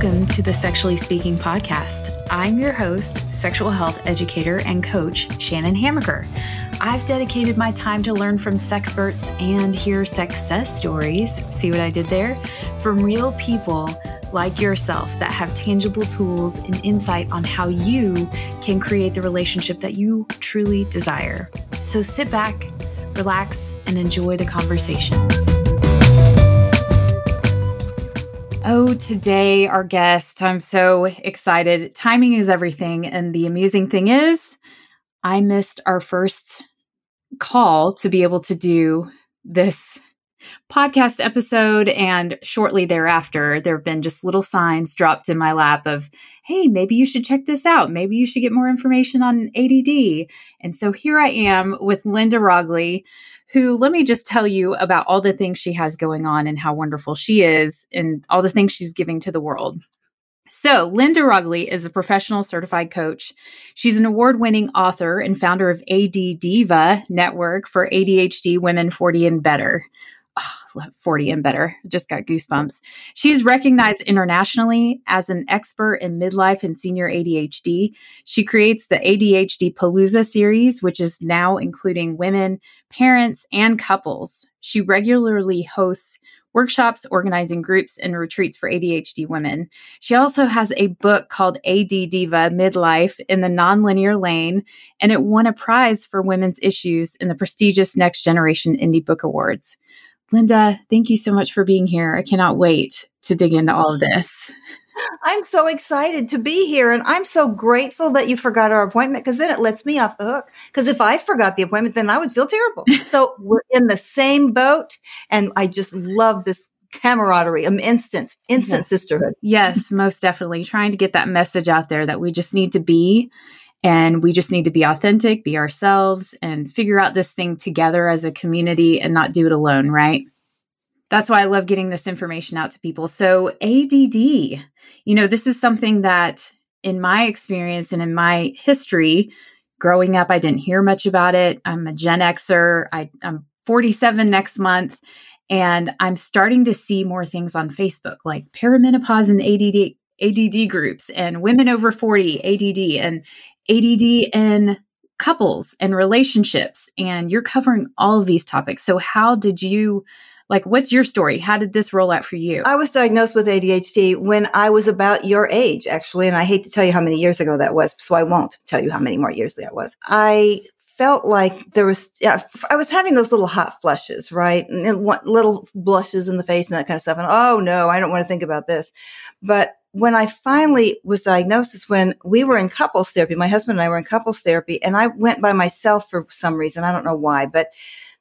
welcome to the Sexually Speaking podcast. I'm your host, sexual health educator and coach, Shannon Hamaker. I've dedicated my time to learn from sexperts and hear success stories. See what I did there? From real people like yourself that have tangible tools and insight on how you can create the relationship that you truly desire. So sit back, relax, and enjoy the conversations. Oh, today, our guest, I'm so excited. Timing is everything. And the amusing thing is, I missed our first call to be able to do this podcast episode. And shortly thereafter, there have been just little signs dropped in my lap of, hey, maybe you should check this out. Maybe you should get more information on ADD. And so here I am with Linda Roggli, who let me just tell you about all the things she has going on and how wonderful she is and all the things she's giving to the world. So, Linda Roggli is a professional certified coach. She's an award winning author and founder of ADDiva Network for ADHD women 40 and better oh, 40 and better. Just got goosebumps. She's recognized internationally as an expert in midlife and senior ADHD. She creates the ADHD Palooza series, which is now including women, parents, and couples. She regularly hosts workshops, organizing groups, and retreats for ADHD women. She also has a book called ADDiva Midlife in the Nonlinear Lane, and it won a prize for women's issues in the prestigious Next Generation Indie Book Awards. Linda, thank you so much for being here. I cannot wait to dig into all of this. I'm so excited to be here and I'm so grateful that you forgot our appointment because then it lets me off the hook. Because if I forgot the appointment, then I would feel terrible. so we're in the same boat and I just love this camaraderie, um, instant, instant yes. sisterhood. Yes, most definitely. Trying to get that message out there that we just need to be and we just need to be authentic, be ourselves, and figure out this thing together as a community and not do it alone, right? That's why I love getting this information out to people. So, ADD, you know, this is something that in my experience and in my history, growing up, I didn't hear much about it. I'm a Gen Xer. I, I'm 47 next month. And I'm starting to see more things on Facebook like perimenopause and ADD ADD groups and women over 40 ADD and ADD in couples and relationships. And you're covering all of these topics. So, how did you? Like, what's your story? How did this roll out for you? I was diagnosed with ADHD when I was about your age, actually. And I hate to tell you how many years ago that was, so I won't tell you how many more years that was. I felt like there was, yeah, I was having those little hot flushes, right? And little blushes in the face and that kind of stuff. And oh no, I don't want to think about this. But when I finally was diagnosed is when we were in couples therapy. My husband and I were in couples therapy and I went by myself for some reason. I don't know why, but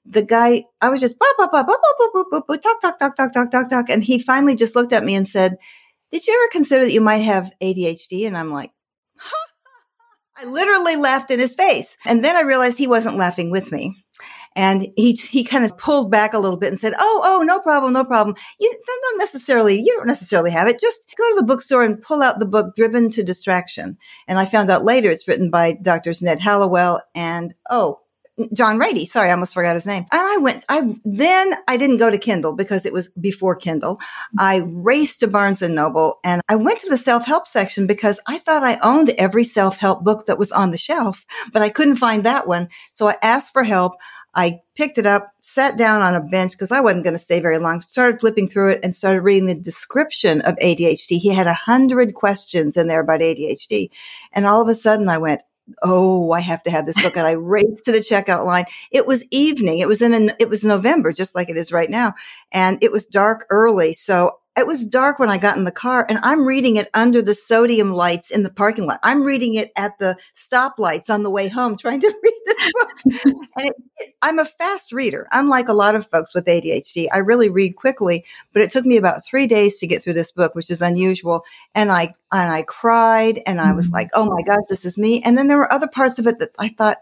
the guy, I was just, bah, bah, bah, bah, bah, bah, bah, bah, talk, talk, talk, talk, talk, talk, talk. And he finally just looked at me and said, did you ever consider that you might have ADHD? And I'm like, huh? I literally laughed in his face. And then I realized he wasn't laughing with me. And he, he kind of pulled back a little bit and said, Oh, oh, no problem, no problem. You don't necessarily, you don't necessarily have it. Just go to the bookstore and pull out the book Driven to Distraction. And I found out later it's written by Doctors Ned Hallowell and, oh, John Ratey. Sorry, I almost forgot his name. And I went, I, then I didn't go to Kindle because it was before Kindle. I raced to Barnes and Noble and I went to the self-help section because I thought I owned every self-help book that was on the shelf, but I couldn't find that one. So I asked for help. I picked it up, sat down on a bench because I wasn't going to stay very long, started flipping through it and started reading the description of ADHD. He had a hundred questions in there about ADHD. And all of a sudden I went, oh, I have to have this book. And I raced to the checkout line. It was evening. It was in, it was November, just like it is right now. And it was dark early. So it was dark when I got in the car and I'm reading it under the sodium lights in the parking lot. I'm reading it at the stoplights on the way home, trying to read it, it, I'm a fast reader. Unlike a lot of folks with ADHD, I really read quickly, but it took me about three days to get through this book, which is unusual. And I, and I cried and I was mm-hmm. like, Oh my gosh, this is me. And then there were other parts of it that I thought,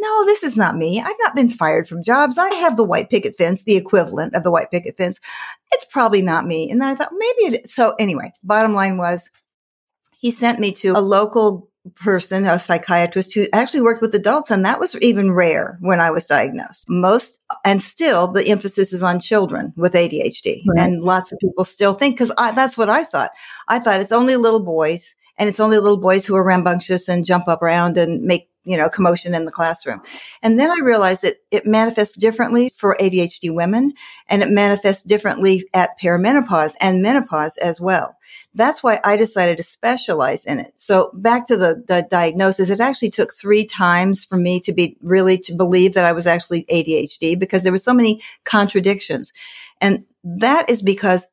no, this is not me. I've not been fired from jobs. I have the white picket fence, the equivalent of the white picket fence. It's probably not me. And then I thought maybe it is. So anyway, bottom line was he sent me to a local person, a psychiatrist who actually worked with adults. And that was even rare when I was diagnosed. Most and still the emphasis is on children with ADHD. Right. And lots of people still think, cause I, that's what I thought. I thought it's only little boys and it's only little boys who are rambunctious and jump up around and make you know, commotion in the classroom. And then I realized that it manifests differently for ADHD women and it manifests differently at perimenopause and menopause as well. That's why I decided to specialize in it. So back to the, the diagnosis, it actually took three times for me to be really to believe that I was actually ADHD because there were so many contradictions. And that is because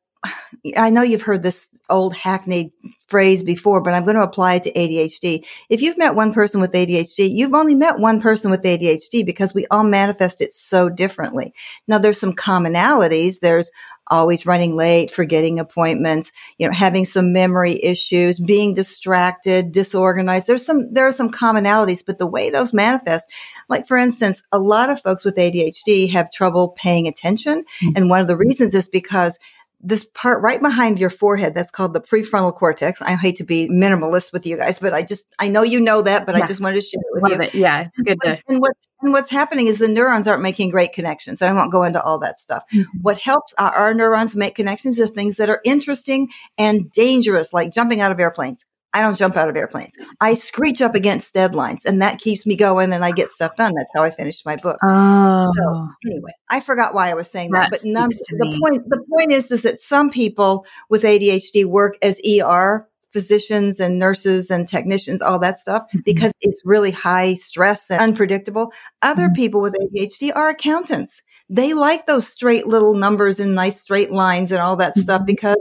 I know you've heard this old hackneyed phrase before, but I'm going to apply it to ADHD. If you've met one person with ADHD, you've only met one person with ADHD because we all manifest it so differently. Now there's some commonalities. There's always running late, forgetting appointments, you know, having some memory issues, being distracted, disorganized. There's some, there are some commonalities, but the way those manifest, like for instance, a lot of folks with ADHD have trouble paying attention. Mm-hmm. And one of the reasons is because this part right behind your forehead that's called the prefrontal cortex. I hate to be minimalist with you guys, but I just I know you know that, but yeah. I just wanted to share it with Love you. It. Yeah, it's good to. And what and what's happening is the neurons aren't making great connections. I won't go into all that stuff. Mm-hmm. What helps our, our neurons make connections is things that are interesting and dangerous, like jumping out of airplanes. I don't jump out of airplanes. I screech up against deadlines and that keeps me going and I get stuff done. That's how I finished my book. Oh. So anyway, I forgot why I was saying that, that but none, the point, the point is, is that some people with ADHD work as ER physicians and nurses and technicians, all that stuff, mm-hmm. because it's really high stress and unpredictable. Other mm-hmm. people with ADHD are accountants. They like those straight little numbers and nice straight lines and all that mm-hmm. stuff because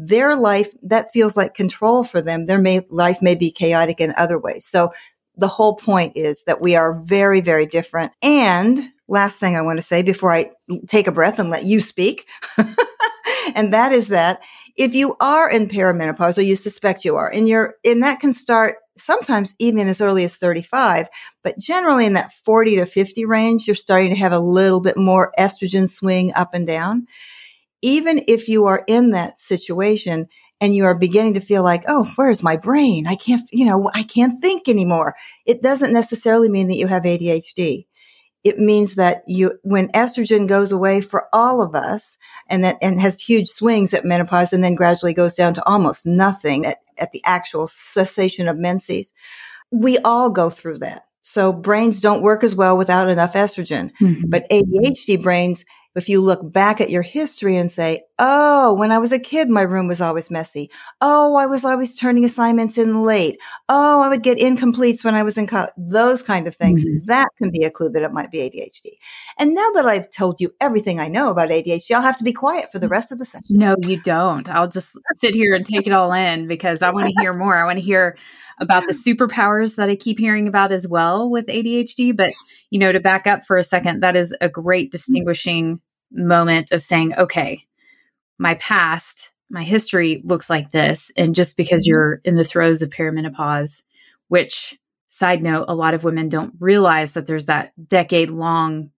their life, that feels like control for them. Their may, life may be chaotic in other ways. So the whole point is that we are very, very different. And last thing I want to say before I take a breath and let you speak. and that is that if you are in perimenopause or you suspect you are and you're, and that can start sometimes even as early as 35, but generally in that 40 to 50 range, you're starting to have a little bit more estrogen swing up and down even if you are in that situation and you are beginning to feel like, oh, where's my brain? I can't, you know, I can't think anymore. It doesn't necessarily mean that you have ADHD. It means that you, when estrogen goes away for all of us and that, and has huge swings at menopause and then gradually goes down to almost nothing at, at the actual cessation of menses, we all go through that. So brains don't work as well without enough estrogen, mm-hmm. but ADHD brains if you look back at your history and say, Oh, when I was a kid, my room was always messy. Oh, I was always turning assignments in late. Oh, I would get incompletes when I was in college. Those kind of things. Mm-hmm. That can be a clue that it might be ADHD. And now that I've told you everything I know about ADHD, I'll have to be quiet for the rest of the session. No, you don't. I'll just sit here and take it all in because I want to hear more. I want to hear about the superpowers that I keep hearing about as well with ADHD. But, you know, to back up for a second, that is a great mm-hmm. distinguishing moment of saying, okay, my past, my history looks like this. And just because mm-hmm. you're in the throes of perimenopause, which, side note, a lot of women don't realize that there's that decade long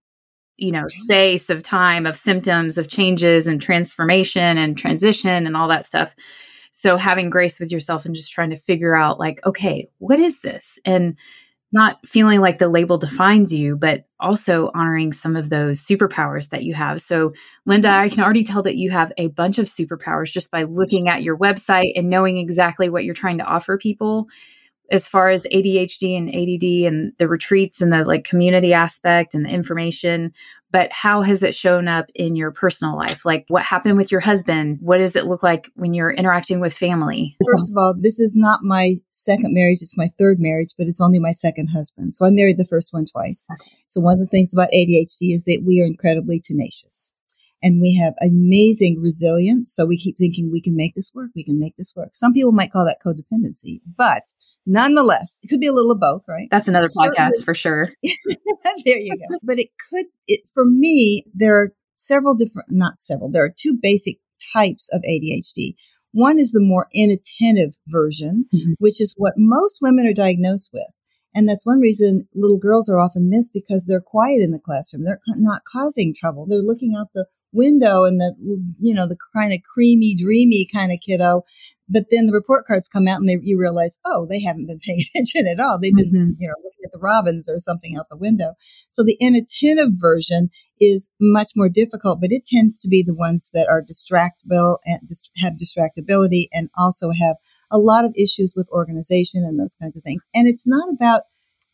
you know space of time of symptoms of changes and transformation and transition and all that stuff so having grace with yourself and just trying to figure out, like, okay, what is this? And not feeling like the label defines you, but also honoring some of those superpowers that you have. So, Linda, I can already tell that you have a bunch of superpowers just by looking at your website and knowing exactly what you're trying to offer people as far as ADHD and ADD and the retreats and the like community aspect and the information, but how has it shown up in your personal life? Like what happened with your husband? What does it look like when you're interacting with family? First of all, this is not my second marriage. It's my third marriage, but it's only my second husband. So I married the first one twice. So one of the things about ADHD is that we are incredibly tenacious and we have amazing resilience. So we keep thinking we can make this work. We can make this work. Some people might call that codependency, but nonetheless, it could be a little of both, right? That's another Certainly. podcast for sure. there you go. But it could, it, for me, there are several different, not several, there are two basic types of ADHD. One is the more inattentive version, mm-hmm. which is what most women are diagnosed with. And that's one reason little girls are often missed because they're quiet in the classroom. They're not causing trouble. They're looking out the window and the, you know, the kind of creamy, dreamy kind of kiddo But then the report cards come out and they, you realize, oh, they haven't been paying attention at all. They've been, mm-hmm. you know, looking at the robins or something out the window. So the inattentive version is much more difficult, but it tends to be the ones that are distractible and have distractibility and also have a lot of issues with organization and those kinds of things. And it's not about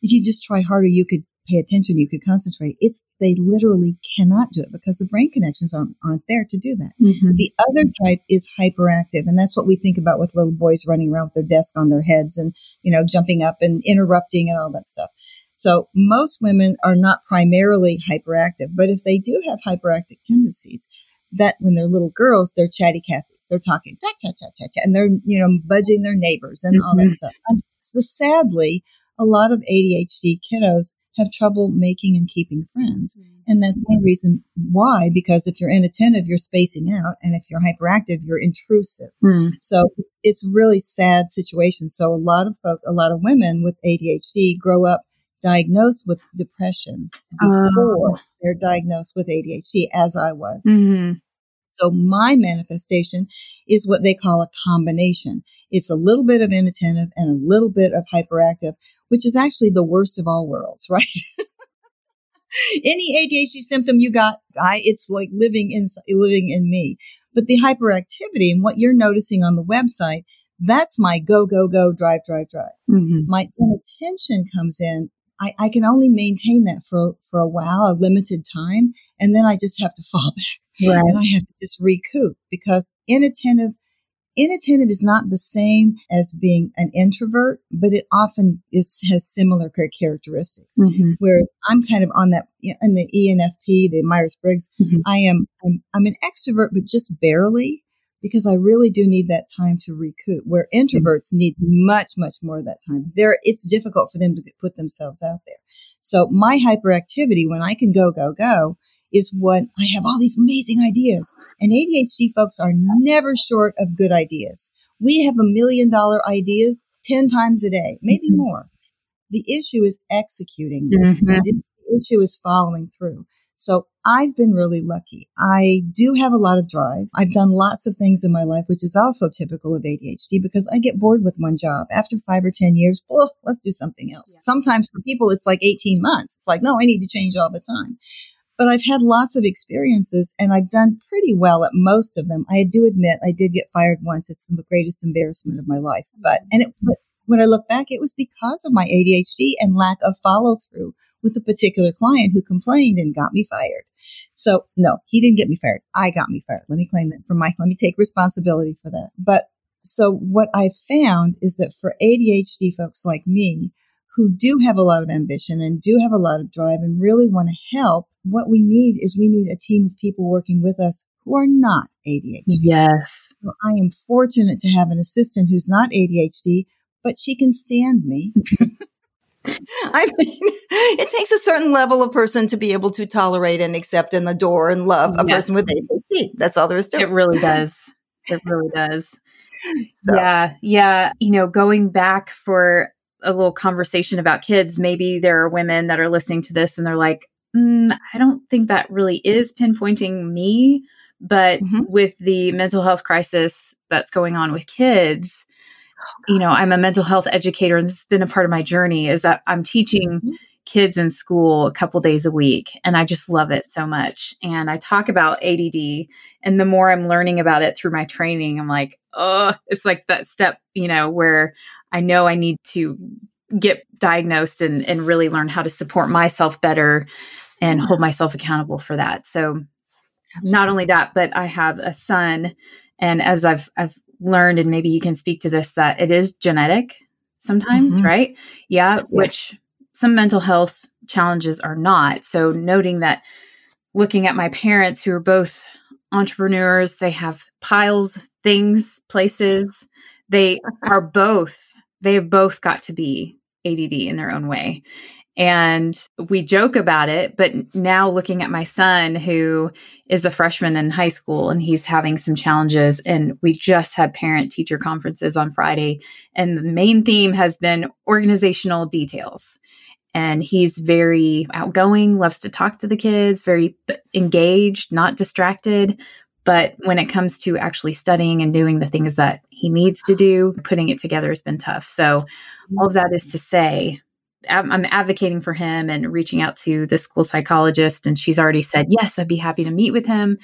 if you just try harder, you could pay attention, you could concentrate. It's they literally cannot do it because the brain connections aren't, aren't there to do that. Mm-hmm. The other type is hyperactive, and that's what we think about with little boys running around with their desk on their heads and you know jumping up and interrupting and all that stuff. So most women are not primarily hyperactive, but if they do have hyperactive tendencies, that when they're little girls, they're chatty Cathys. They're talking, cha, cha, cha, cha, cha, and they're, you know, budging their neighbors and mm-hmm. all that mm-hmm. stuff. And so sadly, a lot of ADHD kiddos have trouble making and keeping friends. Mm. And that's one reason why, because if you're inattentive, you're spacing out. And if you're hyperactive, you're intrusive. Mm. So it's, it's really sad situation. So a lot of folks, a lot of women with ADHD grow up diagnosed with depression before uh. they're diagnosed with ADHD, as I was. Mm-hmm. So my manifestation is what they call a combination. It's a little bit of inattentive and a little bit of hyperactive, which is actually the worst of all worlds, right? Any ADHD symptom you got, I, it's like living in, living in me. But the hyperactivity and what you're noticing on the website, that's my go, go, go, drive, drive, drive. Mm-hmm. My inattention comes in. I, I can only maintain that for, for a while, a limited time. And then I just have to fall back Right. And I have to just recoup because inattentive, inattentive is not the same as being an introvert, but it often is, has similar characteristics mm-hmm. where I'm kind of on that in the ENFP, the Myers-Briggs. Mm-hmm. I am, I'm, I'm an extrovert, but just barely because I really do need that time to recoup where introverts need much, much more of that time. There, it's difficult for them to put themselves out there. So my hyperactivity, when I can go, go, go, is what I have all these amazing ideas. And ADHD folks are never short of good ideas. We have a million dollar ideas 10 times a day, maybe mm-hmm. more. The issue is executing. Mm-hmm. The issue is following through. So I've been really lucky. I do have a lot of drive. I've done lots of things in my life, which is also typical of ADHD because I get bored with one job. After five or 10 years, well, let's do something else. Yeah. Sometimes for people, it's like 18 months. It's like, no, I need to change all the time. But I've had lots of experiences and I've done pretty well at most of them. I do admit I did get fired once. It's the greatest embarrassment of my life. But, and it, but when I look back, it was because of my ADHD and lack of follow through with a particular client who complained and got me fired. So no, he didn't get me fired. I got me fired. Let me claim it for my, let me take responsibility for that. But so what I found is that for ADHD folks like me, who do have a lot of ambition and do have a lot of drive and really want to help, what we need is we need a team of people working with us who are not ADHD. Yes. So I am fortunate to have an assistant who's not ADHD, but she can stand me. I mean, it takes a certain level of person to be able to tolerate and accept and adore and love a yes. person with ADHD. That's all there is to it. It really does. It really does. So. Yeah. Yeah. You know, going back for a little conversation about kids, maybe there are women that are listening to this and they're like, mm, I don't think that really is pinpointing me. But mm-hmm. with the mental health crisis that's going on with kids, oh, you know, I'm a mental health educator and this has been a part of my journey is that I'm teaching mm-hmm. kids in school a couple days a week and I just love it so much. And I talk about ADD and the more I'm learning about it through my training, I'm like, oh, it's like that step, you know, where I know I need to get diagnosed and, and really learn how to support myself better and hold myself accountable for that. So Absolutely. not only that, but I have a son and as I've I've learned and maybe you can speak to this that it is genetic sometimes, mm-hmm. right? Yeah, yes. which some mental health challenges are not. So noting that looking at my parents who are both entrepreneurs, they have piles, things, places. They are both they've both got to be ADD in their own way. And we joke about it, but now looking at my son who is a freshman in high school and he's having some challenges and we just had parent teacher conferences on Friday and the main theme has been organizational details. And he's very outgoing, loves to talk to the kids, very engaged, not distracted, But when it comes to actually studying and doing the things that he needs to do, putting it together has been tough. So, all of that is to say, I'm advocating for him and reaching out to the school psychologist, and she's already said, Yes, I'd be happy to meet with him.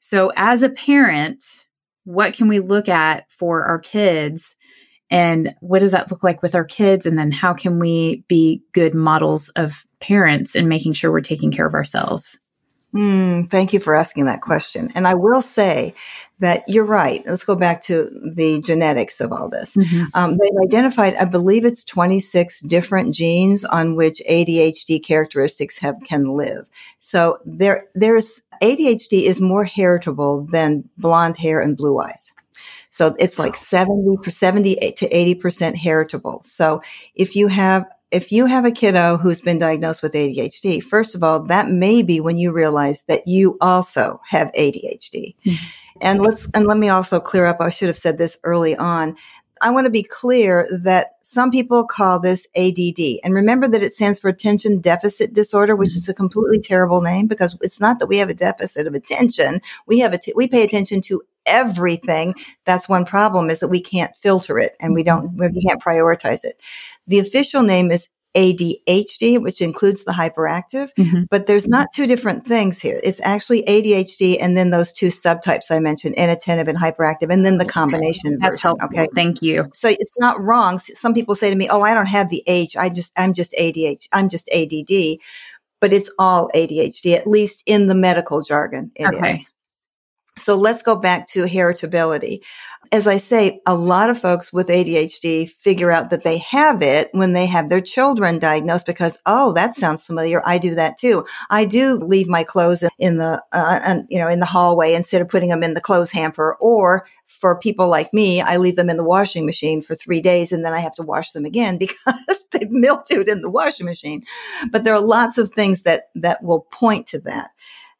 So, as a parent, what can we look at for our kids? And what does that look like with our kids? And then, how can we be good models of parents and making sure we're taking care of ourselves? Mm, thank you for asking that question. And I will say that you're right. Let's go back to the genetics of all this. Mm-hmm. Um, they've identified, I believe it's 26 different genes on which ADHD characteristics have can live. So there, there's ADHD is more heritable than blonde hair and blue eyes. So it's like 70, 70 to 80% heritable. So if you have if you have a kiddo who's been diagnosed with ADHD, first of all, that may be when you realize that you also have ADHD. Mm-hmm. And let's, and let me also clear up. I should have said this early on. I want to be clear that some people call this ADD. And remember that it stands for attention deficit disorder, which is a completely terrible name because it's not that we have a deficit of attention. We have a t- we pay attention to everything. That's one problem is that we can't filter it and we don't, we can't prioritize it. The official name is ADHD, which includes the hyperactive, mm-hmm. but there's not two different things here. It's actually ADHD and then those two subtypes I mentioned, inattentive and hyperactive, and then the combination That's version. Helpful. Okay. Thank you. So it's not wrong. Some people say to me, Oh, I don't have the H. I just, I'm just ADHD. I'm just ADD, but it's all ADHD, at least in the medical jargon. It okay. is. So let's go back to heritability. As I say, a lot of folks with ADHD figure out that they have it when they have their children diagnosed because, oh, that sounds familiar. I do that too. I do leave my clothes in the, uh, you know, in the hallway instead of putting them in the clothes hamper or for people like me, I leave them in the washing machine for three days and then I have to wash them again because they've mildewed in the washing machine. But there are lots of things that, that will point to that.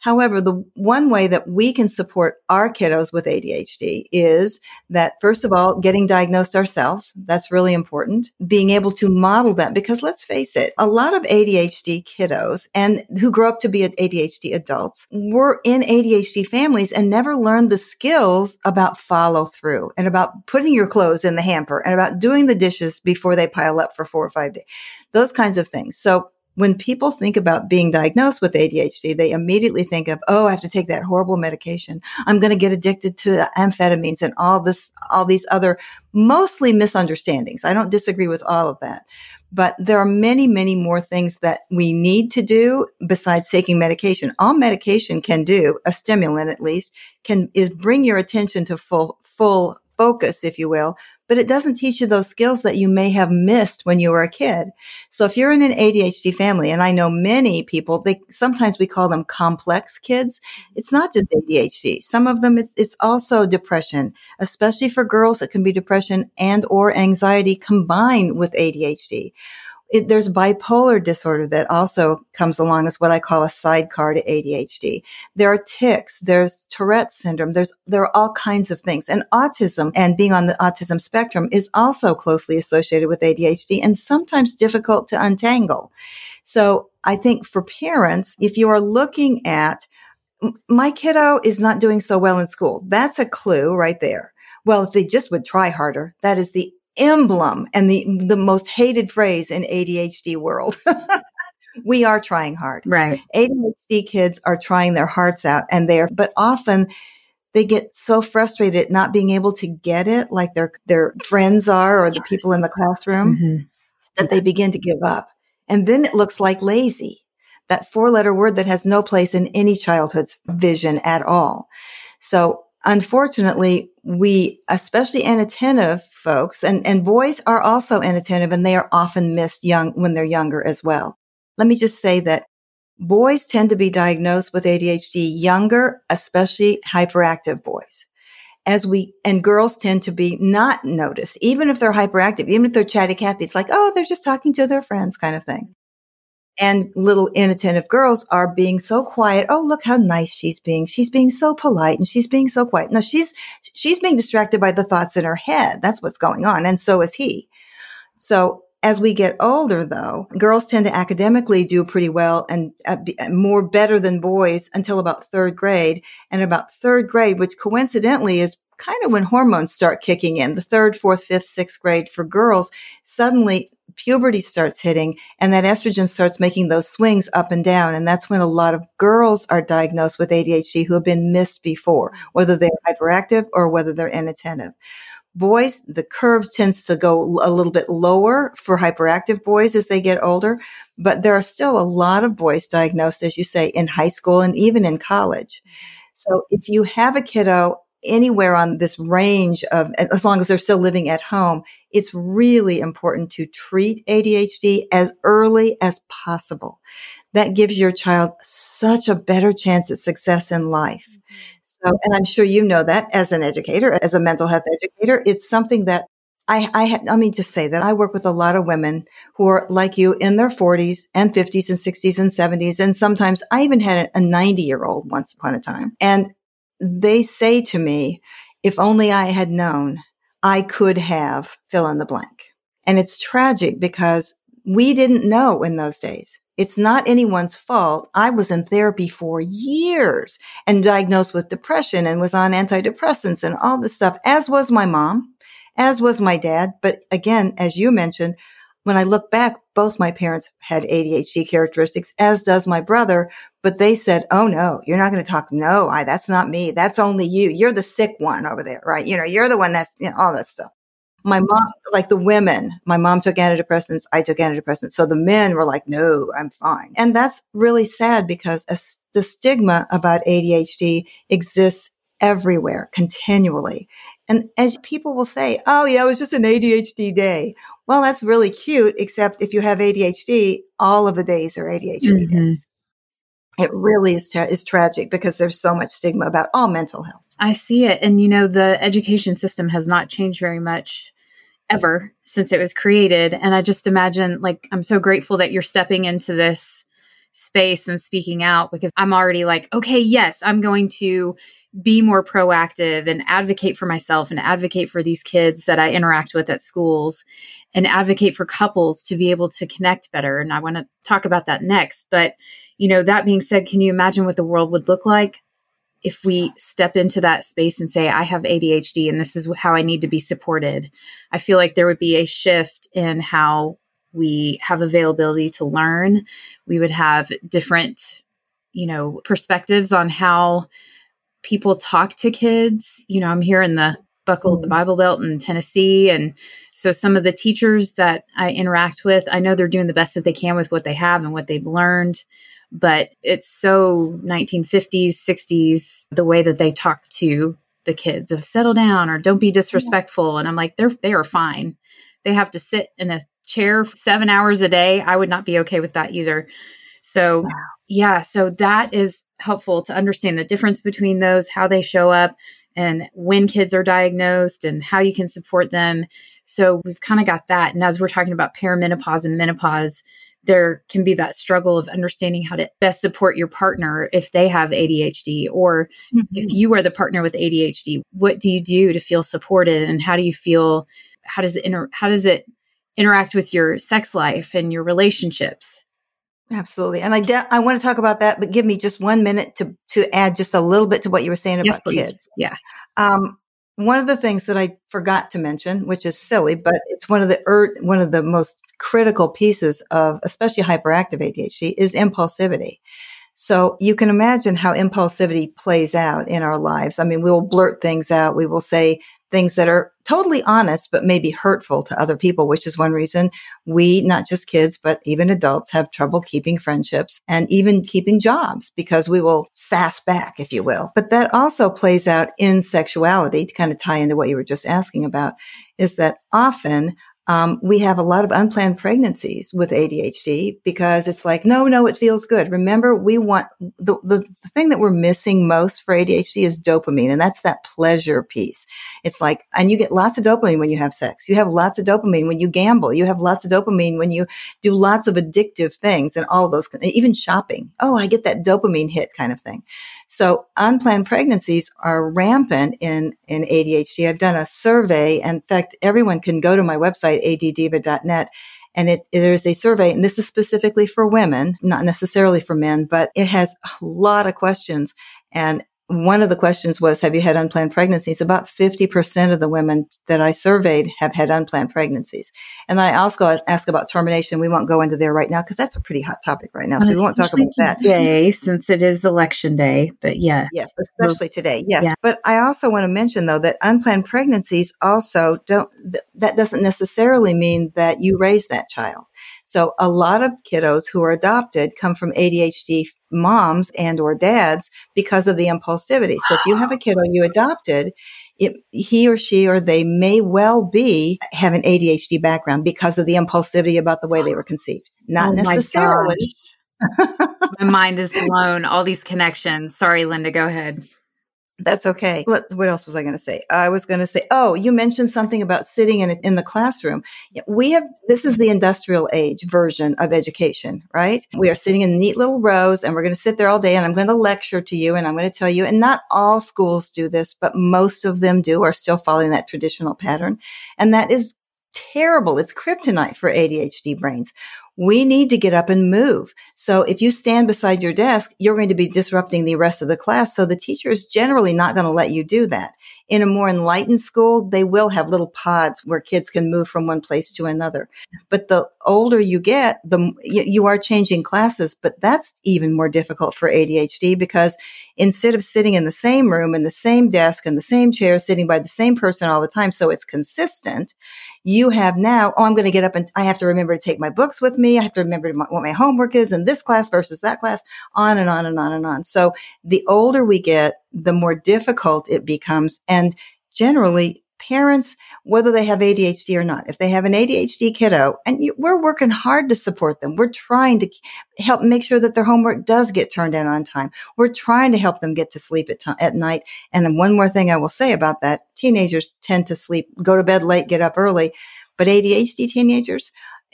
However, the one way that we can support our kiddos with ADHD is that first of all, getting diagnosed ourselves. That's really important. Being able to model that because let's face it, a lot of ADHD kiddos and who grow up to be ADHD adults were in ADHD families and never learned the skills about follow through and about putting your clothes in the hamper and about doing the dishes before they pile up for four or five days. Those kinds of things. So when people think about being diagnosed with ADHD, they immediately think of, oh, I have to take that horrible medication. I'm going to get addicted to amphetamines and all this, all these other mostly misunderstandings. I don't disagree with all of that. But there are many, many more things that we need to do besides taking medication. All medication can do, a stimulant at least, can is bring your attention to full, full focus, if you will, but it doesn't teach you those skills that you may have missed when you were a kid. So if you're in an ADHD family, and I know many people, they sometimes we call them complex kids. It's not just ADHD. Some of them, it's, it's also depression, especially for girls. It can be depression and or anxiety combined with ADHD it, there's bipolar disorder that also comes along as what I call a sidecar to ADHD. There are tics, there's Tourette syndrome, there's, there are all kinds of things. And autism and being on the autism spectrum is also closely associated with ADHD and sometimes difficult to untangle. So I think for parents, if you are looking at my kiddo is not doing so well in school, that's a clue right there. Well, if they just would try harder, that is the emblem and the, the most hated phrase in ADHD world. we are trying hard. Right. ADHD kids are trying their hearts out and they're, but often they get so frustrated at not being able to get it like their, their friends are or the people in the classroom mm-hmm. that they begin to give up. And then it looks like lazy. That four letter word that has no place in any childhood's vision at all. So unfortunately, we, especially inattentive folks, and, and boys are also inattentive and they are often missed young when they're younger as well. Let me just say that boys tend to be diagnosed with ADHD younger, especially hyperactive boys. As we, and girls tend to be not noticed, even if they're hyperactive, even if they're chatty Cathy, it's like, oh, they're just talking to their friends kind of thing and little inattentive girls are being so quiet. Oh, look how nice she's being. She's being so polite and she's being so quiet. No, she's, she's being distracted by the thoughts in her head. That's what's going on. And so is he. So As we get older, though, girls tend to academically do pretty well and uh, more better than boys until about third grade. And about third grade, which coincidentally is kind of when hormones start kicking in, the third, fourth, fifth, sixth grade for girls, suddenly puberty starts hitting and that estrogen starts making those swings up and down. And that's when a lot of girls are diagnosed with ADHD who have been missed before, whether they're hyperactive or whether they're inattentive. Boys, the curve tends to go a little bit lower for hyperactive boys as they get older, but there are still a lot of boys diagnosed, as you say, in high school and even in college. So if you have a kiddo anywhere on this range of, as long as they're still living at home, it's really important to treat ADHD as early as possible. That gives your child such a better chance at success in life. Mm-hmm. So, and I'm sure you know that as an educator, as a mental health educator, it's something that I, I let me just say that I work with a lot of women who are like you in their 40s and 50s and 60s and 70s. And sometimes I even had a 90 year old once upon a time. And they say to me, if only I had known, I could have fill in the blank. And it's tragic because we didn't know in those days. It's not anyone's fault. I was in therapy for years and diagnosed with depression and was on antidepressants and all this stuff, as was my mom, as was my dad. But again, as you mentioned, when I look back, both my parents had ADHD characteristics, as does my brother, but they said, Oh no, you're not going to talk. No, I, that's not me. That's only you. You're the sick one over there, right? You know, you're the one that's, you know, all that stuff. My mom, like the women, my mom took antidepressants. I took antidepressants. So the men were like, no, I'm fine. And that's really sad because a, the stigma about ADHD exists everywhere continually. And as people will say, oh yeah, it was just an ADHD day. Well, that's really cute, except if you have ADHD, all of the days are ADHD mm-hmm. days. It really is, tra- is tragic because there's so much stigma about all mental health. I see it. And, you know, the education system has not changed very much ever since it was created. And I just imagine, like, I'm so grateful that you're stepping into this space and speaking out because I'm already like, okay, yes, I'm going to be more proactive and advocate for myself and advocate for these kids that I interact with at schools and advocate for couples to be able to connect better. And I want to talk about that next. But, you know, that being said, can you imagine what the world would look like if we step into that space and say, I have ADHD and this is how I need to be supported? I feel like there would be a shift in how we have availability to learn. We would have different, you know, perspectives on how people talk to kids. You know, I'm here in the buckle of the mm-hmm. Bible Belt in Tennessee. And so some of the teachers that I interact with, I know they're doing the best that they can with what they have and what they've learned. But it's so 1950s, 60s, the way that they talk to the kids of settle down or don't be disrespectful. And I'm like, they're they are fine. They have to sit in a chair seven hours a day. I would not be okay with that either. So wow. yeah, so that is helpful to understand the difference between those, how they show up, and when kids are diagnosed, and how you can support them. So we've kind of got that. And as we're talking about perimenopause and menopause, there can be that struggle of understanding how to best support your partner if they have ADHD or mm-hmm. if you are the partner with ADHD what do you do to feel supported and how do you feel how does it inter- how does it interact with your sex life and your relationships Absolutely. And I, de- I want to talk about that, but give me just one minute to, to add just a little bit to what you were saying about yes, kids. Yeah. Um, one of the things that I forgot to mention, which is silly, but it's one of the er- one of the most critical pieces of especially hyperactive ADHD is impulsivity. So you can imagine how impulsivity plays out in our lives. I mean, we will blurt things out. We will say things that are totally honest, but maybe hurtful to other people, which is one reason we, not just kids, but even adults have trouble keeping friendships and even keeping jobs because we will sass back, if you will. But that also plays out in sexuality to kind of tie into what you were just asking about is that often um, we have a lot of unplanned pregnancies with ADHD because it's like, no, no, it feels good. Remember, we want the, the, thing that we're missing most for ADHD is dopamine, and that's that pleasure piece. It's like, and you get lots of dopamine when you have sex. You have lots of dopamine when you gamble. You have lots of dopamine when you do lots of addictive things and all those, even shopping. Oh, I get that dopamine hit kind of thing. So unplanned pregnancies are rampant in, in ADHD. I've done a survey. In fact, everyone can go to my website, addiva.net And it, there is a survey, and this is specifically for women, not necessarily for men, but it has a lot of questions. And one of the questions was, have you had unplanned pregnancies? About 50% of the women that I surveyed have had unplanned pregnancies. And I also ask about termination. We won't go into there right now because that's a pretty hot topic right now. So we won't talk about that. Today, since it is election day, but yes. Yes, especially today. Yes. Yeah. But I also want to mention though that unplanned pregnancies also don't, th- that doesn't necessarily mean that you raise that child. So a lot of kiddos who are adopted come from ADHD moms and or dads because of the impulsivity. So if you have a kiddo you adopted, it, he or she or they may well be have an ADHD background because of the impulsivity about the way they were conceived. Not oh necessarily. My, my mind is blown. All these connections. Sorry, Linda, go ahead. That's okay. What, what else was I going to say? I was going to say, oh, you mentioned something about sitting in in the classroom. We have this is the industrial age version of education, right? We are sitting in neat little rows, and we're going to sit there all day, and I'm going to lecture to you, and I'm going to tell you. And not all schools do this, but most of them do, are still following that traditional pattern, and that is terrible. It's kryptonite for ADHD brains we need to get up and move. So if you stand beside your desk, you're going to be disrupting the rest of the class. So the teacher is generally not going to let you do that. In a more enlightened school, they will have little pods where kids can move from one place to another. But the older you get, the you are changing classes, but that's even more difficult for ADHD because instead of sitting in the same room in the same desk and the same chair, sitting by the same person all the time, so it's consistent, you have now, oh, I'm going to get up and I have to remember to take my books with me. I have to remember what my homework is in this class versus that class, on and on and on and on. So the older we get, the more difficult it becomes. And generally, parents, whether they have ADHD or not, if they have an ADHD kiddo, and you, we're working hard to support them, we're trying to help make sure that their homework does get turned in on time. We're trying to help them get to sleep at, t- at night. And then one more thing I will say about that, teenagers tend to sleep, go to bed late, get up early, but ADHD teenagers,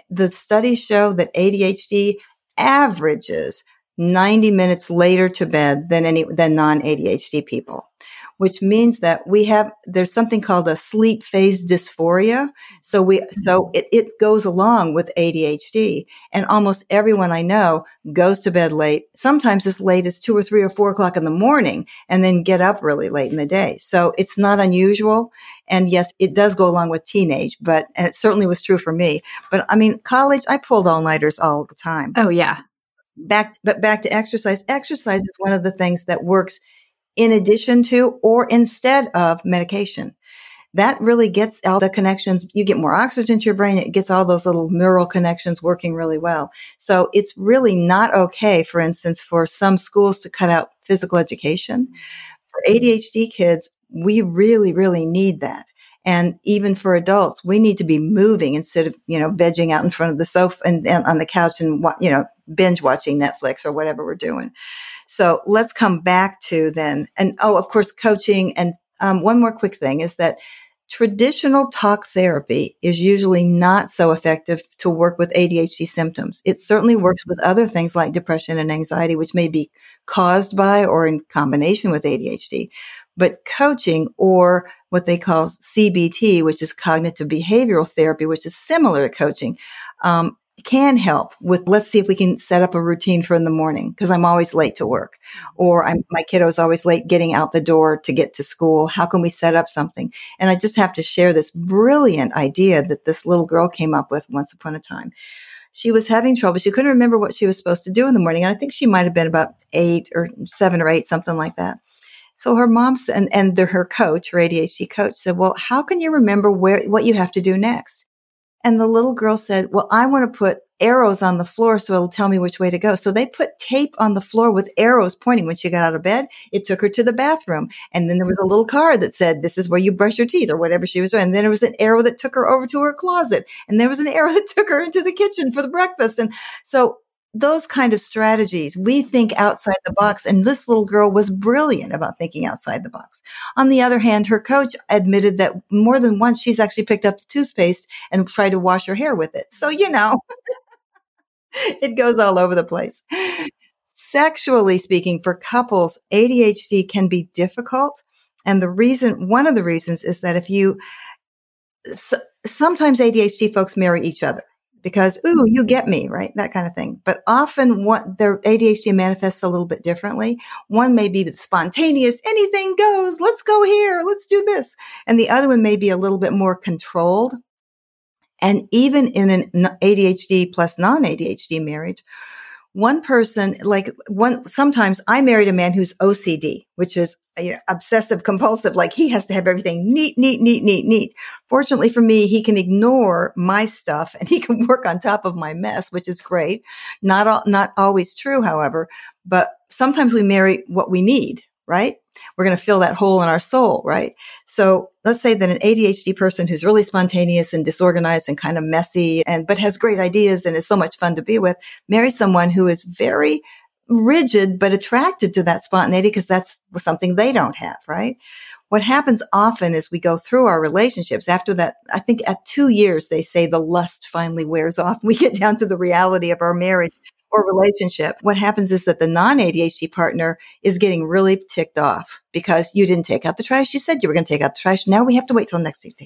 the studies show that ADHD averages 90 minutes later to bed than any, than non-ADHD people which means that we have, there's something called a sleep phase dysphoria. So we, so mm-hmm. it, it goes along with ADHD and almost everyone I know goes to bed late, sometimes as late as two or three or four o'clock in the morning and then get up really late in the day. So it's not unusual. And yes, it does go along with teenage, but and it certainly was true for me. But I mean, college, I pulled all nighters all the time. Oh yeah. Back, but back to exercise. Exercise is one of the things that works in addition to or instead of medication. That really gets all the connections. You get more oxygen to your brain. It gets all those little neural connections working really well. So it's really not okay, for instance, for some schools to cut out physical education. For ADHD kids, we really, really need that. And even for adults, we need to be moving instead of, you know, vegging out in front of the sofa and, and on the couch and, you know, binge watching Netflix or whatever we're doing. So let's come back to then, and oh, of course, coaching. And um, one more quick thing is that traditional talk therapy is usually not so effective to work with ADHD symptoms. It certainly mm-hmm. works with other things like depression and anxiety, which may be caused by or in combination with ADHD. But coaching or what they call CBT, which is cognitive behavioral therapy, which is similar to coaching, um, can help with let's see if we can set up a routine for in the morning because I'm always late to work or I'm, my kiddo's always late getting out the door to get to school. How can we set up something? And I just have to share this brilliant idea that this little girl came up with once upon a time. She was having trouble. She couldn't remember what she was supposed to do in the morning. And I think she might have been about eight or seven or eight, something like that. So her mom and, and the, her coach, her ADHD coach said, well, how can you remember where, what you have to do next? And the little girl said, well, I want to put arrows on the floor so it'll tell me which way to go. So they put tape on the floor with arrows pointing. When she got out of bed, it took her to the bathroom. And then there was a little card that said, this is where you brush your teeth or whatever she was doing. And then there was an arrow that took her over to her closet. And there was an arrow that took her into the kitchen for the breakfast. And so those kind of strategies, we think outside the box. And this little girl was brilliant about thinking outside the box. On the other hand, her coach admitted that more than once she's actually picked up the toothpaste and tried to wash her hair with it. So, you know, it goes all over the place. Sexually speaking, for couples, ADHD can be difficult. And the reason, one of the reasons is that if you, sometimes ADHD folks marry each other because, ooh, you get me, right? That kind of thing. But often what their ADHD manifests a little bit differently. One may be spontaneous, anything goes, let's go here, let's do this. And the other one may be a little bit more controlled. And even in an ADHD plus non ADHD marriage, one person, like one, sometimes I married a man who's OCD, which is you know, obsessive compulsive. Like he has to have everything neat, neat, neat, neat, neat. Fortunately for me, he can ignore my stuff and he can work on top of my mess, which is great. Not all, not always true, however, but sometimes we marry what we need, right? We're going to fill that hole in our soul, right? So let's say that an ADHD person who's really spontaneous and disorganized and kind of messy and, but has great ideas and is so much fun to be with, marries someone who is very rigid, but attracted to that spontaneity because that's something they don't have, right? What happens often is we go through our relationships after that. I think at two years, they say the lust finally wears off. We get down to the reality of our marriage or relationship, what happens is that the non ADHD partner is getting really ticked off because you didn't take out the trash. You said you were going to take out the trash. Now we have to wait till next week.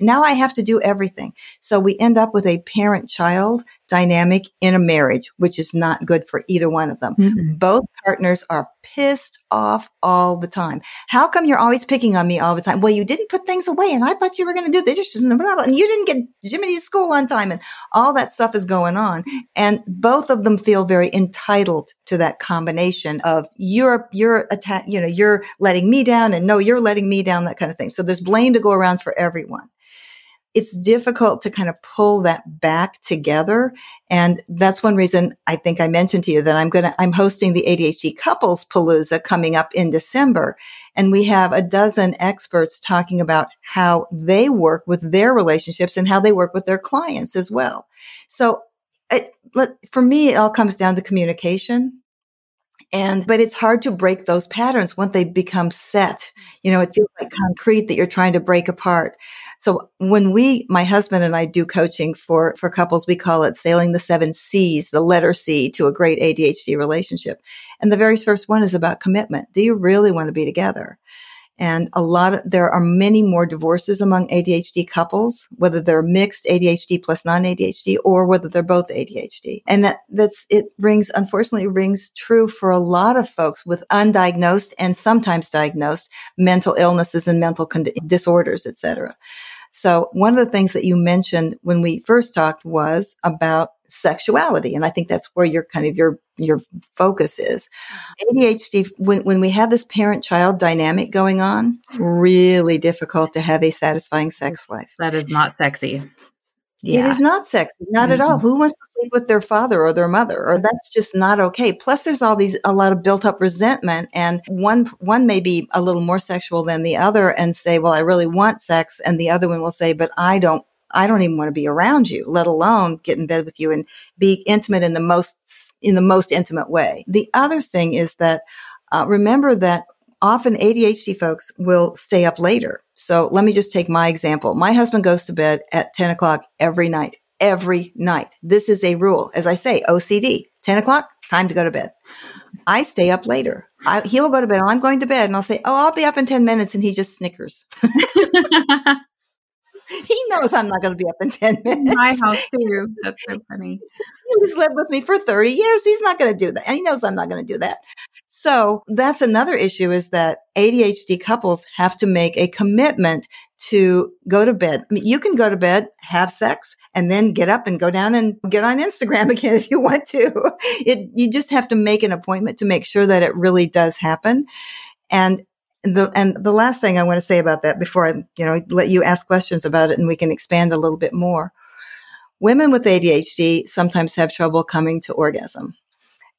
Now I have to do everything. So we end up with a parent child dynamic in a marriage, which is not good for either one of them. Mm-hmm. Both partners are pissed off all the time. How come you're always picking on me all the time? Well, you didn't put things away and I thought you were going to do this and you didn't get Jimmy to school on time and all that stuff is going on. And both of them feel very entitled to that combination of you're, you're attack, you know, you're letting me down and no, you're letting me down, that kind of thing. So there's blame to go around for everyone. It's difficult to kind of pull that back together. And that's one reason I think I mentioned to you that I'm going to, I'm hosting the ADHD couples palooza coming up in December. And we have a dozen experts talking about how they work with their relationships and how they work with their clients as well. So it, for me, it all comes down to communication and, but it's hard to break those patterns once they become set. You know, it feels like concrete that you're trying to break apart. So when we, my husband and I do coaching for, for couples, we call it sailing the seven C's, the letter C to a great ADHD relationship. And the very first one is about commitment. Do you really want to be together? And a lot of, there are many more divorces among ADHD couples, whether they're mixed ADHD plus non-ADHD or whether they're both ADHD. And that, that's, it rings, unfortunately, rings true for a lot of folks with undiagnosed and sometimes diagnosed mental illnesses and mental con- disorders, etc. So one of the things that you mentioned when we first talked was about sexuality. And I think that's where your kind of your, your focus is. ADHD, when, when we have this parent child dynamic going on, really difficult to have a satisfying sex life. That is not sexy. Yeah. It is not sexy, not mm-hmm. at all. Mm-hmm. Who wants to sleep with their father or their mother? Or that's just not okay. Plus there's all these, a lot of built up resentment and one, one may be a little more sexual than the other and say, well, I really want sex. And the other one will say, but I don't, I don't even want to be around you, let alone get in bed with you and be intimate in the most, in the most intimate way. The other thing is that, uh, remember that often ADHD folks will stay up later. So let me just take my example. My husband goes to bed at 10 o'clock every night, every night. This is a rule. As I say, OCD, 10 o'clock, time to go to bed. I stay up later. I, he will go to bed. I'm going to bed and I'll say, Oh, I'll be up in 10 minutes. And he just snickers. he knows I'm not going to be up in 10 minutes. My house too. That's so funny. He's lived with me for 30 years. He's not going to do that. He knows I'm not going to do that. So that's another issue is that ADHD couples have to make a commitment to go to bed. I mean, you can go to bed, have sex, and then get up and go down and get on Instagram again if you want to. It, you just have to make an appointment to make sure that it really does happen. And the, and the last thing I want to say about that before I, you know, let you ask questions about it and we can expand a little bit more. Women with ADHD sometimes have trouble coming to orgasm.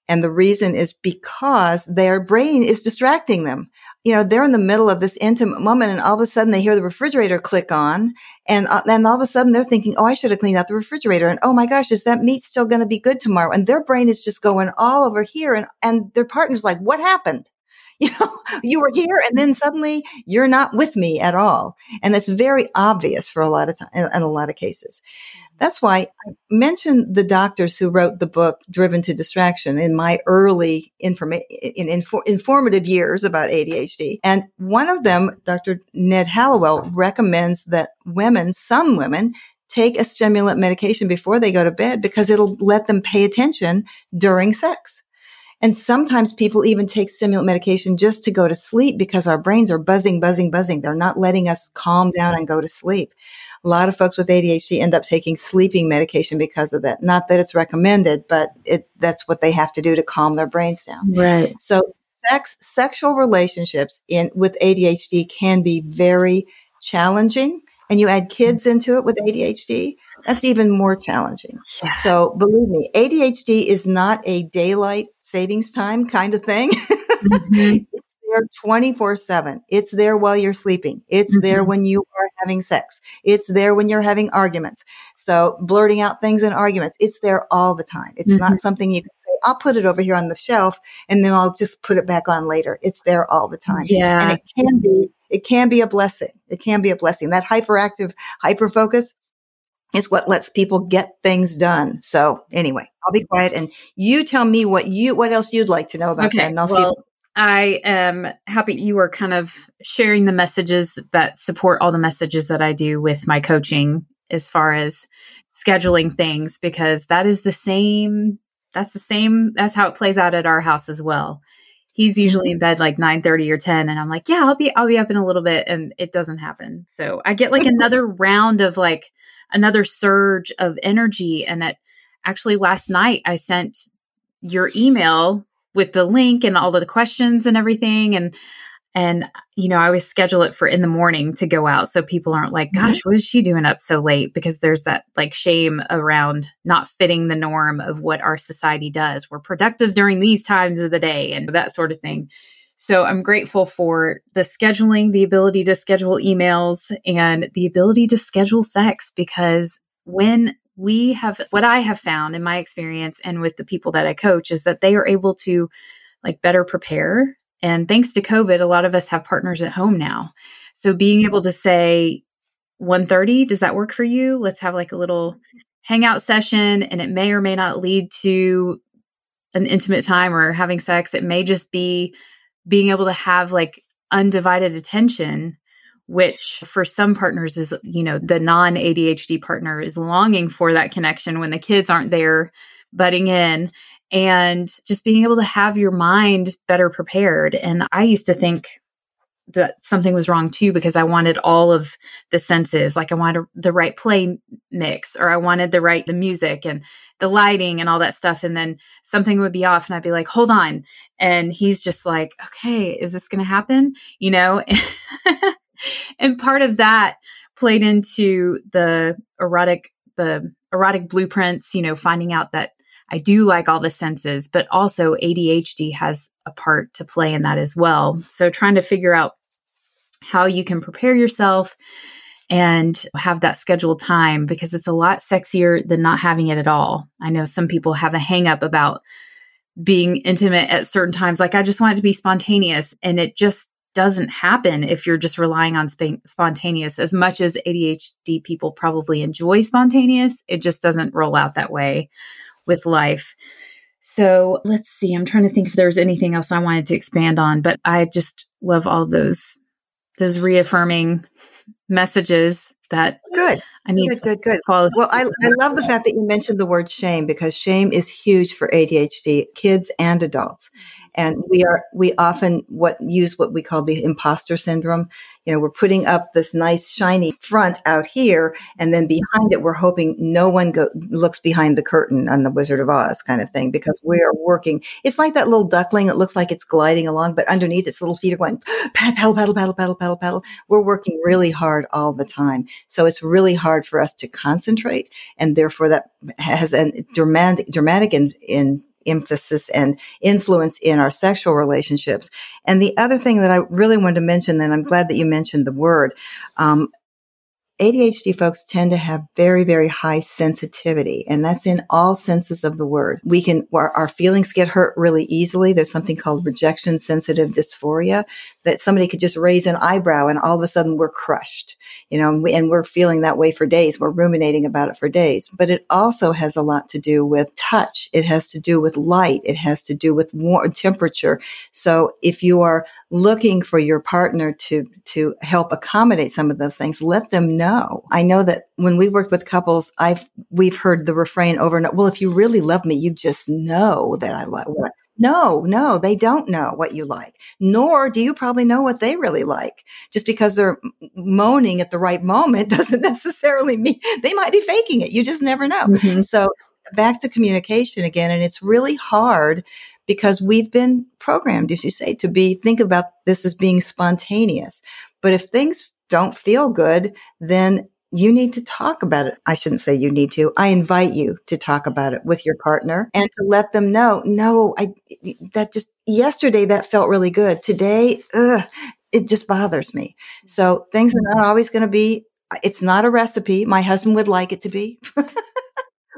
And the reason is because their brain is distracting them. You know, they're in the middle of this intimate moment and all of a sudden they hear the refrigerator click on and uh, then all of a sudden they're thinking, Oh, I should have cleaned out the refrigerator. And oh my gosh, is that meat still going to be good tomorrow? And their brain is just going all over here. And, and their partner's like, what happened? You know, you were here and then suddenly you're not with me at all. And that's very obvious for a lot of time, in, in a lot of cases. Mm-hmm. That's why I mentioned the doctors who wrote the book Driven to Distraction in my early informa- in infor- informative years about ADHD. And one of them, Dr. Ned Hallowell, recommends that women, some women, take a stimulant medication before they go to bed because it'll let them pay attention during sex. And sometimes people even take stimulant medication just to go to sleep because our brains are buzzing, buzzing, buzzing. They're not letting us calm down and go to sleep. A lot of folks with ADHD end up taking sleeping medication because of that. Not that it's recommended, but it, that's what they have to do to calm their brains down. Right. So sex, sexual relationships in, with ADHD can be very challenging and you add kids into it with ADHD, that's even more challenging. Yeah. So believe me, ADHD is not a daylight savings time kind of thing. Mm-hmm. it's there 24 seven. It's there while you're sleeping. It's mm-hmm. there when you are having sex. It's there when you're having arguments. So blurting out things in arguments, it's there all the time. It's mm-hmm. not something you can say, I'll put it over here on the shelf and then I'll just put it back on later. It's there all the time. Yeah. And it can be it can be a blessing. It can be a blessing. That hyperactive hyper focus is what lets people get things done. So anyway, I'll be quiet and you tell me what you what else you'd like to know about okay, that. And I'll well, see. I am happy you are kind of sharing the messages that support all the messages that I do with my coaching as far as scheduling things because that is the same that's the same that's how it plays out at our house as well he's usually in mm-hmm. bed like 9 30 or 10 and i'm like yeah i'll be i'll be up in a little bit and it doesn't happen. So i get like another round of like another surge of energy and that actually last night i sent your email with the link and all of the questions and everything and and, you know, I always schedule it for in the morning to go out so people aren't like, gosh, mm-hmm. what is she doing up so late? Because there's that like shame around not fitting the norm of what our society does. We're productive during these times of the day and that sort of thing. So I'm grateful for the scheduling, the ability to schedule emails, and the ability to schedule sex because when we have what I have found in my experience and with the people that I coach is that they are able to like better prepare and thanks to COVID, a lot of us have partners at home now. So being able to say 1:30, does that work for you? Let's have like a little hangout session and it may or may not lead to an intimate time or having sex. It may just be being able to have like undivided attention which for some partners is you know the non ADHD partner is longing for that connection when the kids aren't there butting in and just being able to have your mind better prepared. And I used to think that something was wrong too because I wanted all of the senses. Like I wanted the right play mix or I wanted the right the music and the lighting and all that stuff. And then something would be off and I'd be like, hold on. And he's just like, okay, is this gonna happen? You know? and part of that played into the erotic the erotic blueprints, you know, finding out that I do like all the senses, but also ADHD has a part to play in that as well. So trying to figure out how you can prepare yourself and have that scheduled time because it's a lot sexier than not having it at all. I know some people have a hang up about being intimate at certain times. Like, I just want it to be spontaneous. And it just doesn't happen if you're just relying on sp- spontaneous. As much as ADHD people probably enjoy spontaneous, it just doesn't roll out that way with life. So let's see. I'm trying to think if there's anything else I wanted to expand on, but I just love all those those reaffirming messages that good. I need good, good, good. Well, I, I love the fact that you mentioned the word shame because shame is huge for ADHD kids and adults. And we are, we often what use what we call the imposter syndrome. You know, we're putting up this nice shiny front out here and then behind it, we're hoping no one go, looks behind the curtain on the Wizard of Oz kind of thing because we are working. It's like that little duckling. It looks like it's gliding along, but underneath its little feet are going paddle, paddle, paddle, paddle, paddle, paddle. We're working really hard all the time. So it's really hard for us to concentrate. And therefore that has a dramatic, dramatic in, in emphasis and influence in our sexual relationships. And the other thing that I really wanted to mention, and I'm glad that you mentioned the word, um, ADHD folks tend to have very, very high sensitivity, and that's in all senses of the word. We can, our, our, feelings get hurt really easily. There's something called rejection sensitive dysphoria that somebody could just raise an eyebrow and all of a sudden we're crushed, you know, and, we, and we're feeling that way for days. We're ruminating about it for days. But it also has a lot to do with touch. It has to do with light. It has to do with warm temperature. So if you are looking for your partner to, to help accommodate some of those things, let them know. I know that when we worked with couples, I've, we've heard the refrain over and over. Well, if you really love me, you just know that I what no, no, they don't know what you like, nor do you probably know what they really like. Just because they're moaning at the right moment doesn't necessarily mean they might be faking it. You just never know. Mm-hmm. So back to communication again. And it's really hard because we've been programmed, as you say, to be, think about this as being spontaneous. But if things don't feel good, then you need to talk about it. I shouldn't say you need to. I invite you to talk about it with your partner and to let them know, no, I, that just yesterday that felt really good. Today, ugh, it just bothers me. So things are not always going to be, it's not a recipe. My husband would like it to be.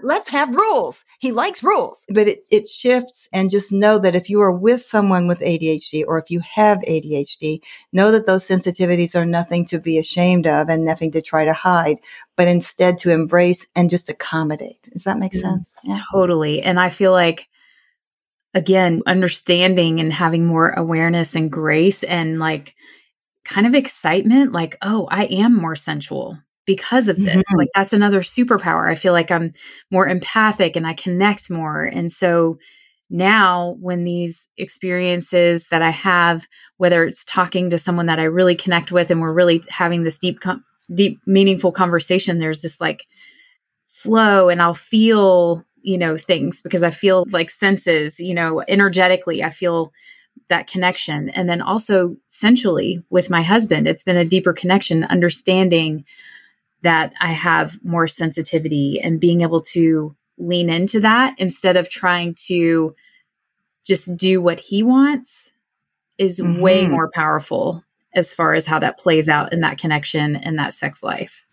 let's have rules. He likes rules, but it, it shifts and just know that if you are with someone with ADHD or if you have ADHD, know that those sensitivities are nothing to be ashamed of and nothing to try to hide, but instead to embrace and just accommodate. Does that make mm, sense? Yeah. Totally. And I feel like, again, understanding and having more awareness and grace and like kind of excitement, like, oh, I am more sensual because of this. Mm-hmm. Like that's another superpower. I feel like I'm more empathic and I connect more. And so now when these experiences that I have, whether it's talking to someone that I really connect with and we're really having this deep, com- deep, meaningful conversation, there's this like flow and I'll feel, you know, things because I feel like senses, you know, energetically, I feel that connection. And then also sensually with my husband, it's been a deeper connection, understanding that I have more sensitivity and being able to lean into that instead of trying to just do what he wants is mm-hmm. way more powerful as far as how that plays out in that connection and that sex life.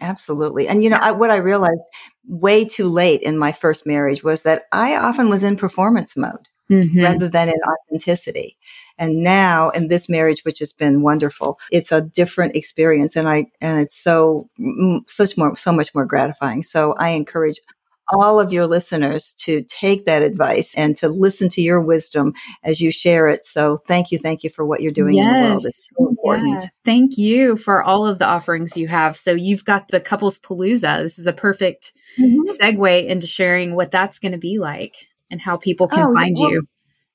Absolutely. And you know, I, what I realized way too late in my first marriage was that I often was in performance mode mm-hmm. rather than in authenticity. And now in this marriage, which has been wonderful, it's a different experience. And I, and it's so, such more, so much more gratifying. So I encourage all of your listeners to take that advice and to listen to your wisdom as you share it. So thank you. Thank you for what you're doing yes. in the world. It's so important. Yeah. Thank you for all of the offerings you have. So you've got the couples palooza. This is a perfect mm-hmm. segue into sharing what that's going to be like and how people can oh, find well, you.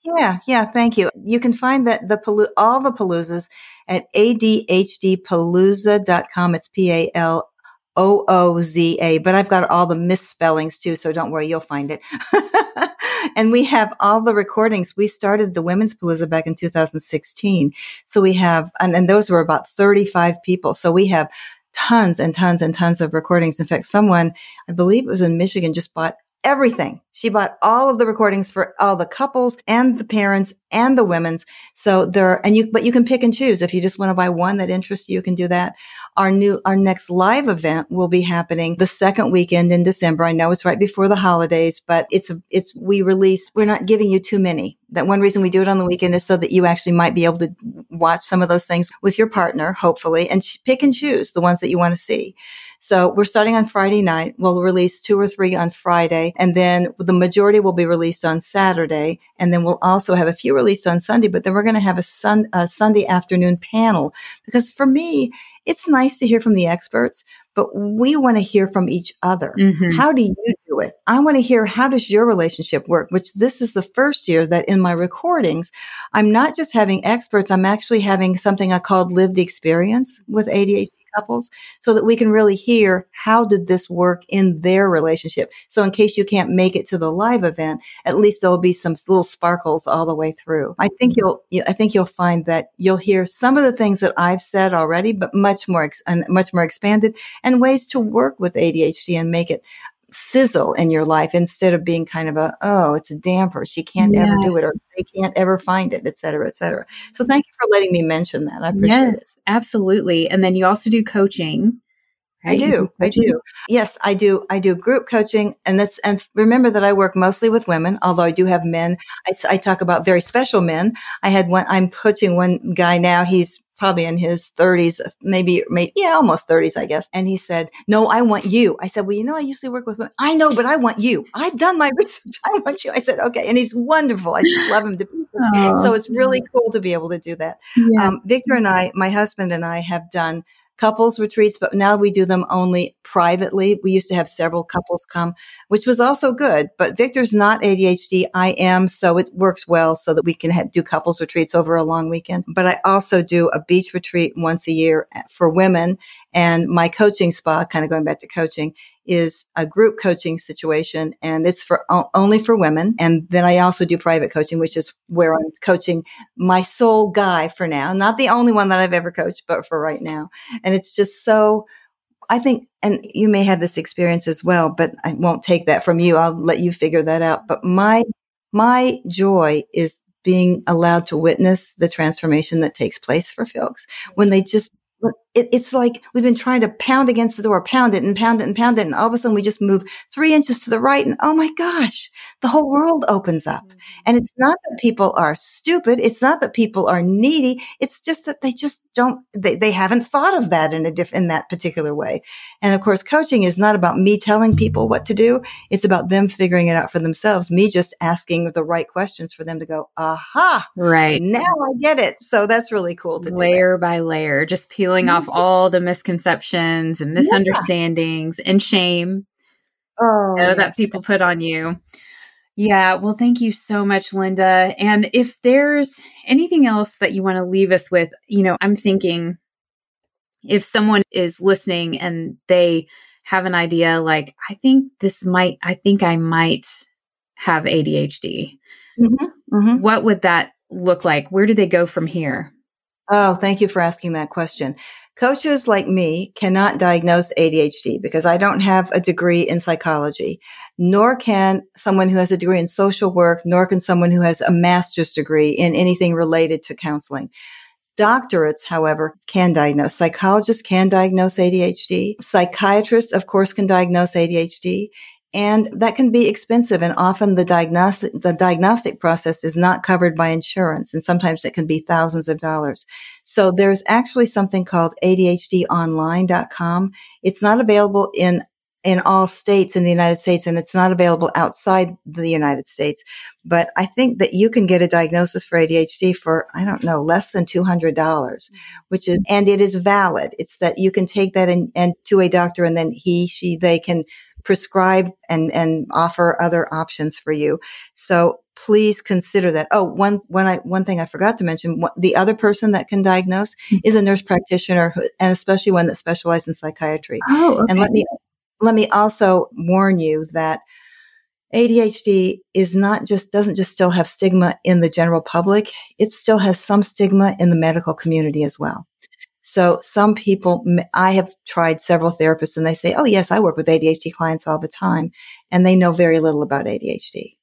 Yeah, yeah, thank you. You can find that the all the paloozas at adhdpalooza.com. It's P A L O O Z A, but I've got all the misspellings too, so don't worry, you'll find it. and we have all the recordings. We started the Women's Palooza back in 2016. So we have, and, and those were about 35 people. So we have tons and tons and tons of recordings. In fact, someone, I believe it was in Michigan, just bought everything. She bought all of the recordings for all the couples and the parents and the women's. So there, and you, but you can pick and choose. If you just want to buy one that interests you, you can do that. Our new, our next live event will be happening the second weekend in December. I know it's right before the holidays, but it's, it's, we release, we're not giving you too many. That one reason we do it on the weekend is so that you actually might be able to watch some of those things with your partner, hopefully, and pick and choose the ones that you want to see. So we're starting on Friday night. We'll release two or three on Friday and then the majority will be released on Saturday. And then we'll also have a few released on Sunday, but then we're going to have a, sun, a Sunday afternoon panel because for me, it's nice to hear from the experts, but we want to hear from each other. Mm-hmm. How do you do it? I want to hear how does your relationship work, which this is the first year that in my recordings, I'm not just having experts. I'm actually having something I called lived experience with ADHD couples so that we can really hear how did this work in their relationship. So in case you can't make it to the live event, at least there'll be some little sparkles all the way through. I think you'll, I think you'll find that you'll hear some of the things that I've said already, but much more, much more expanded and ways to work with ADHD and make it sizzle in your life instead of being kind of a oh it's a damper she can't ever do it or they can't ever find it et cetera et cetera so thank you for letting me mention that i appreciate yes, it yes absolutely and then you also do coaching Right? I do. I do. Yes, I do. I do group coaching. And that's, and remember that I work mostly with women, although I do have men. I, I talk about very special men. I had one, I'm coaching one guy now. He's probably in his 30s, maybe, maybe, yeah, almost 30s, I guess. And he said, No, I want you. I said, Well, you know, I usually work with women. I know, but I want you. I've done my research. I want you. I said, Okay. And he's wonderful. I just love him to pieces. So it's really cool to be able to do that. Yeah. Um, Victor and I, my husband and I have done couples retreats, but now we do them only privately. We used to have several couples come, which was also good, but Victor's not ADHD. I am. So it works well so that we can do couples retreats over a long weekend. But I also do a beach retreat once a year eh, for women and my coaching spa, kind of going back to coaching is a group coaching situation and it's for only for women. And then I also do private coaching, which is where I'm coaching my sole guy for now. Not the only one that I've ever coached, but for right now. And it's just so, I think, and you may have this experience as well, but I won't take that from you. I'll let you figure that out. But my, my joy is being allowed to witness the transformation that takes place for folks when they just it, it's like we've been trying to pound against the door, pound it and pound it and pound it. And all of a sudden we just move three inches to the right. And oh my gosh, the whole world opens up. Mm-hmm. And it's not that people are stupid. It's not that people are needy. It's just that they just don't, they, they haven't thought of that in a diff, in that particular way. And of course, coaching is not about me telling people what to do. It's about them figuring it out for themselves. Me just asking the right questions for them to go, aha. Right. Now I get it. So that's really cool to layer by layer, just peeling mm-hmm. Off all the misconceptions and misunderstandings yeah. and shame oh, you know, yes. that people put on you. Yeah, well, thank you so much, Linda. And if there's anything else that you want to leave us with, you know, I'm thinking if someone is listening and they have an idea like, I think this might, I think I might have ADHD, mm-hmm, mm-hmm. what would that look like? Where do they go from here? Oh, thank you for asking that question. Coaches like me cannot diagnose ADHD because I don't have a degree in psychology, nor can someone who has a degree in social work, nor can someone who has a master's degree in anything related to counseling. Doctorates, however, can diagnose. Psychologists can diagnose ADHD. Psychiatrists, of course, can diagnose ADHD. And that can be expensive. And often the diagnostic, the diagnostic process is not covered by insurance. And sometimes it can be thousands of dollars. So there's actually something called ADHDonline.com. It's not available in in all states in the United States and it's not available outside the United States. But I think that you can get a diagnosis for ADHD for, I don't know, less than $200, mm-hmm. which is, and it is valid. It's that you can take that and, and to a doctor and then he, she, they can prescribe and, and offer other options for you. So please consider that. Oh, one, one, I, one thing I forgot to mention, the other person that can diagnose mm-hmm. is a nurse practitioner who, and especially one that specializes in psychiatry. Oh, okay. And let me, let me also warn you that ADHD is not just, doesn't just still have stigma in the general public. It still has some stigma in the medical community as well. So some people, I have tried several therapists and they say, Oh, yes, I work with ADHD clients all the time. And they know very little about ADHD.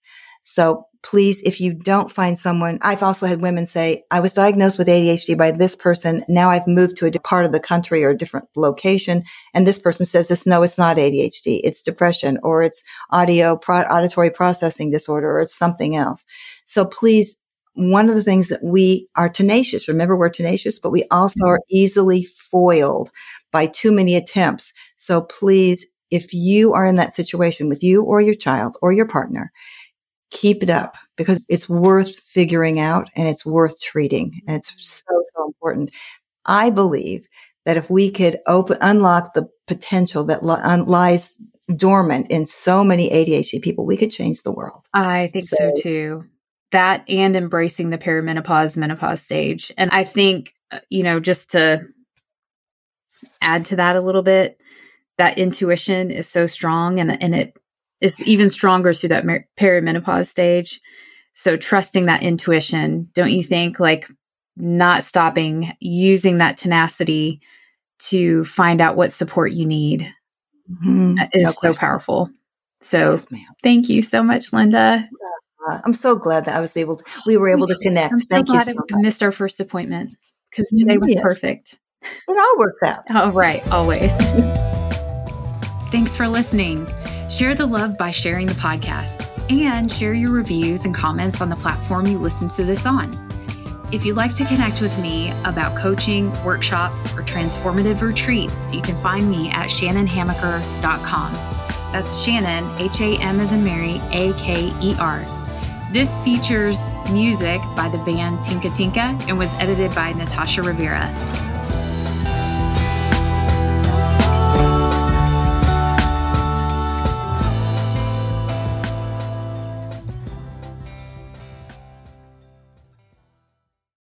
So please, if you don't find someone, I've also had women say, I was diagnosed with ADHD by this person. Now I've moved to a part of the country or a different location. And this person says this, no, it's not ADHD. It's depression or it's audio, pro- auditory processing disorder or it's something else. So please one of the things that we are tenacious. Remember, we're tenacious, but we also mm-hmm. are easily foiled by too many attempts. So please, if you are in that situation with you or your child or your partner, keep it up because it's worth figuring out and it's worth treating. And it's so, so important. I believe that if we could open, unlock the potential that li- lies dormant in so many ADHD people, we could change the world. I think so, so too that and embracing the perimenopause menopause stage. And I think, uh, you know, just to add to that a little bit, that intuition is so strong and, and it is even stronger through that mer- perimenopause stage. So trusting that intuition, don't you think like not stopping, using that tenacity to find out what support you need mm-hmm. is no so powerful. So yes, thank you so much, Linda. Uh, I'm so glad that I was able to, we were able to connect. I'm so Thank glad you so I missed our first appointment because today was yes. perfect. It all worked out. All right. Always. Thanks for listening. Share the love by sharing the podcast and share your reviews and comments on the platform you listen to this on. If you'd like to connect with me about coaching, workshops, or transformative retreats, you can find me at shannonhamaker.com. That's Shannon, H A M as in Mary, A K E R. This features music by the band Tinka Tinka and was edited by Natasha Rivera.